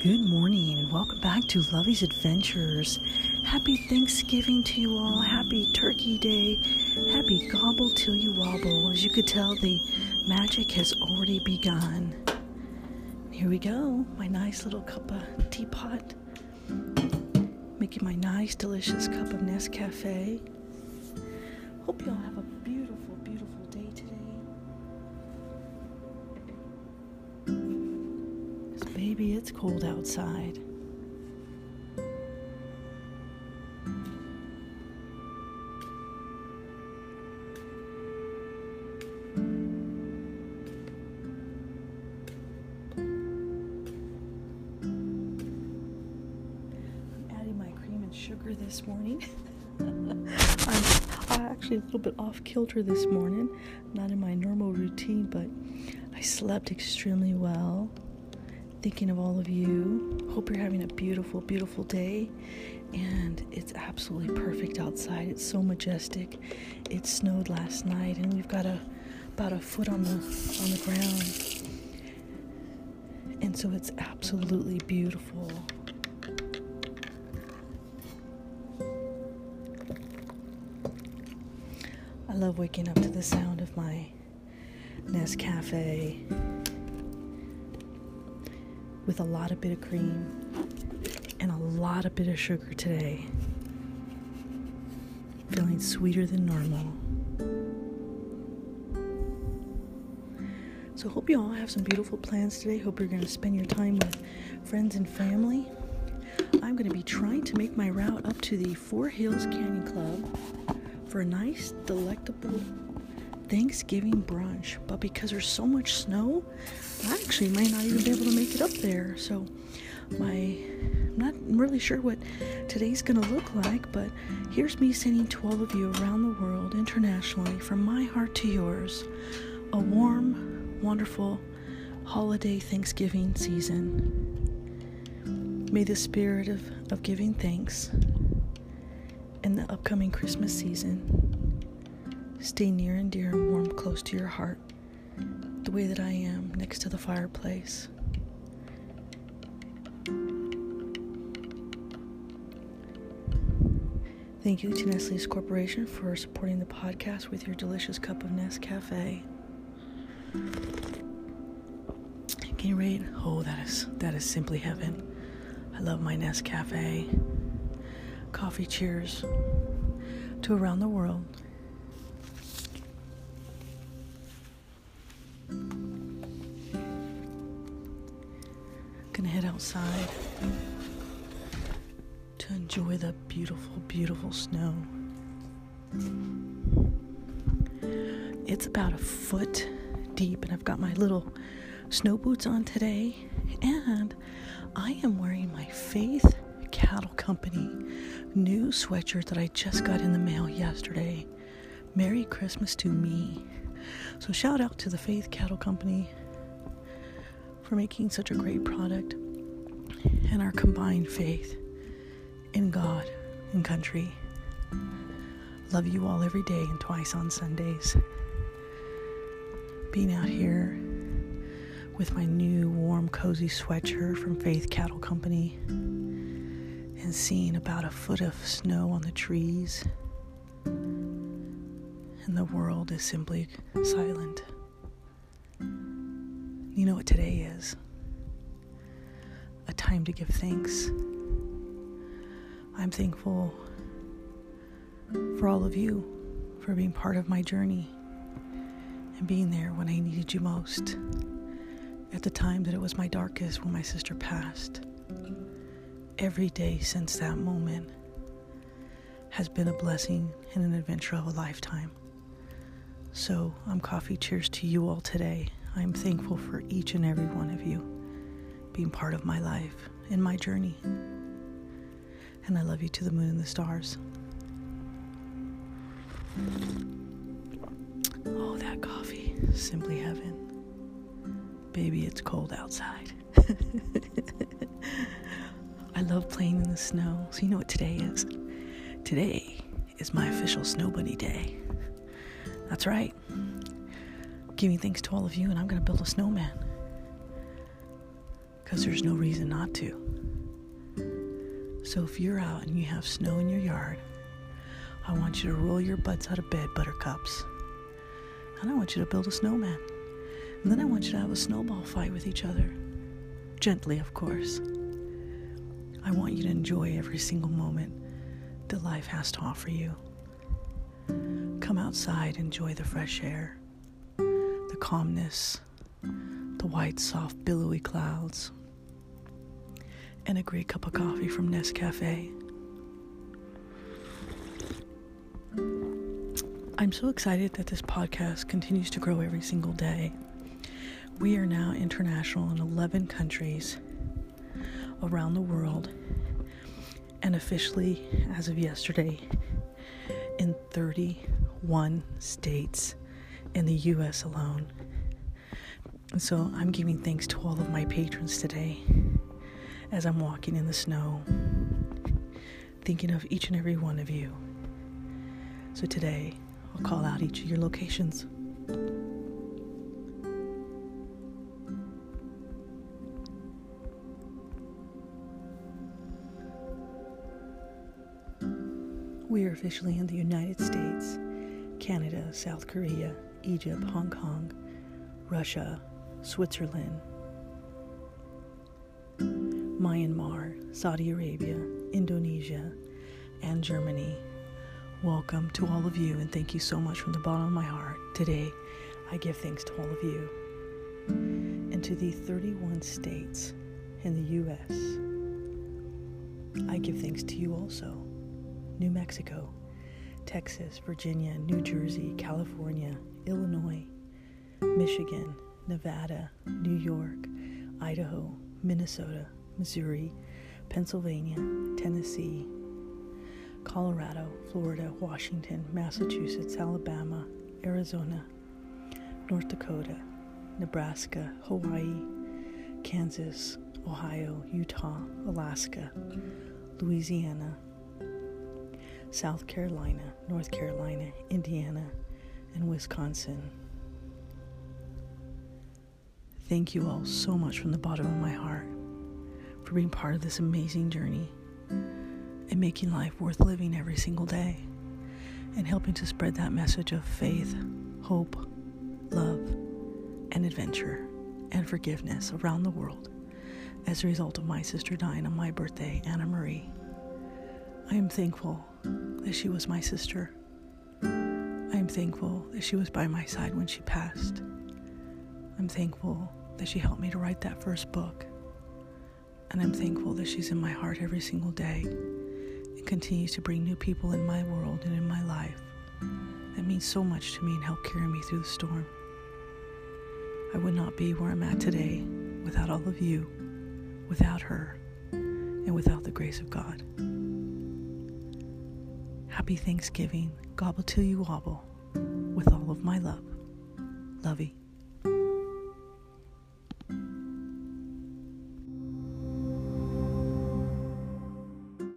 Good morning and welcome back to Lovey's Adventures. Happy Thanksgiving to you all. Happy Turkey Day. Happy gobble till you wobble. As you could tell, the magic has already begun. Here we go. My nice little cup of teapot. Making my nice, delicious cup of Nescafe. Hope you all have a beautiful, baby, it's cold outside. I'm adding my cream and sugar this morning. I'm actually a little bit off kilter this morning, not in my normal routine, but I slept extremely well thinking of all of you. Hope you're having a beautiful, beautiful day. And it's absolutely perfect outside. It's so majestic. It snowed last night, and we've got a about a foot on the on the ground. And so it's absolutely beautiful. I love waking up to the sound of my Nescafe with a lot of bit of cream and a lot of bit of sugar today. Feeling sweeter than normal. So, hope you all have some beautiful plans today. Hope you're going to spend your time with friends and family. I'm going to be trying to make my route up to the Four Hills Canyon Club for a nice, delectable Thanksgiving brunch, but because there's so much snow, I actually might not even be able to make it up there. So, my I'm not really sure what today's gonna look like, but here's me sending to all of you around the world, internationally, from my heart to yours, a warm, wonderful holiday Thanksgiving season. May the spirit of, of giving thanks in the upcoming Christmas season Stay near and dear and warm close to your heart, the way that I am next to the fireplace. Thank you to Nestle's Corporation for supporting the podcast with your delicious cup of Nescafe. Can you rate? Oh, that is that is simply heaven. I love my Nescafe. Coffee cheers to around the world. Head outside to enjoy the beautiful, beautiful snow. It's about a foot deep, and I've got my little snow boots on today, and I am wearing my Faith Cattle Company new sweatshirt that I just got in the mail yesterday. Merry Christmas to me. So, shout out to the Faith Cattle Company for making such a great product and our combined faith in God and country. Love you all every day and twice on Sundays. Being out here with my new warm, cozy sweatshirt from Faith Cattle Company and seeing about a foot of snow on the trees, and the world is simply silent. You know what today is? A time to give thanks. I'm thankful for all of you for being part of my journey and being there when I needed you most. At the time that it was my darkest when my sister passed. Every day since that moment has been a blessing and an adventure of a lifetime. So, I'm coffee cheers to you all today. I'm thankful for each and every one of you being part of my life and my journey. And I love you to the moon and the stars. Oh, that coffee. Simply heaven. Baby, it's cold outside. I love playing in the snow. So, you know what today is? Today is my official Snow Bunny Day. That's right giving thanks to all of you, and I'm going to build a snowman. Because there's no reason not to. So if you're out and you have snow in your yard, I want you to roll your butts out of bed, buttercups. And I want you to build a snowman. And then I want you to have a snowball fight with each other. Gently, of course. I want you to enjoy every single moment that life has to offer you. Come outside, enjoy the fresh air, the calmness, the white, soft, billowy clouds, and a great cup of coffee from Nescafe. I'm so excited that this podcast continues to grow every single day. We are now international in 11 countries around the world, and officially, as of yesterday, in 31 states in the US alone. So I'm giving thanks to all of my patrons today as I'm walking in the snow, thinking of each and every one of you. So today, I'll call out each of your locations. We are officially in the United States, Canada, South Korea, Egypt, Hong Kong, Russia, Switzerland, Myanmar, Saudi Arabia, Indonesia, and Germany. Welcome to all of you, and thank you so much from the bottom of my heart. Today, I give thanks to all of you and to the 31 states in the U.S. I give thanks to you also. New Mexico, Texas, Virginia, New Jersey, California, Illinois, Michigan, Nevada, New York, Idaho, Minnesota, Missouri, Pennsylvania, Tennessee, Colorado, Florida, Washington, Massachusetts, Alabama, Arizona, North Dakota, Nebraska, Hawaii, Kansas, Ohio, Utah, Alaska, Louisiana, South Carolina, North Carolina, Indiana, and Wisconsin. Thank you all so much from the bottom of my heart for being part of this amazing journey and making life worth living every single day and helping to spread that message of faith, hope, love, and adventure and forgiveness around the world as a result of my sister dying on my birthday, Anna Marie. I am thankful that she was my sister. I am thankful that she was by my side when she passed. I'm thankful that she helped me to write that first book. And I'm thankful that she's in my heart every single day and continues to bring new people in my world and in my life. That means so much to me and help carry me through the storm. I would not be where I'm at today without all of you, without her, and without the grace of God. Happy Thanksgiving. Gobble till you wobble with all of my love. Lovey.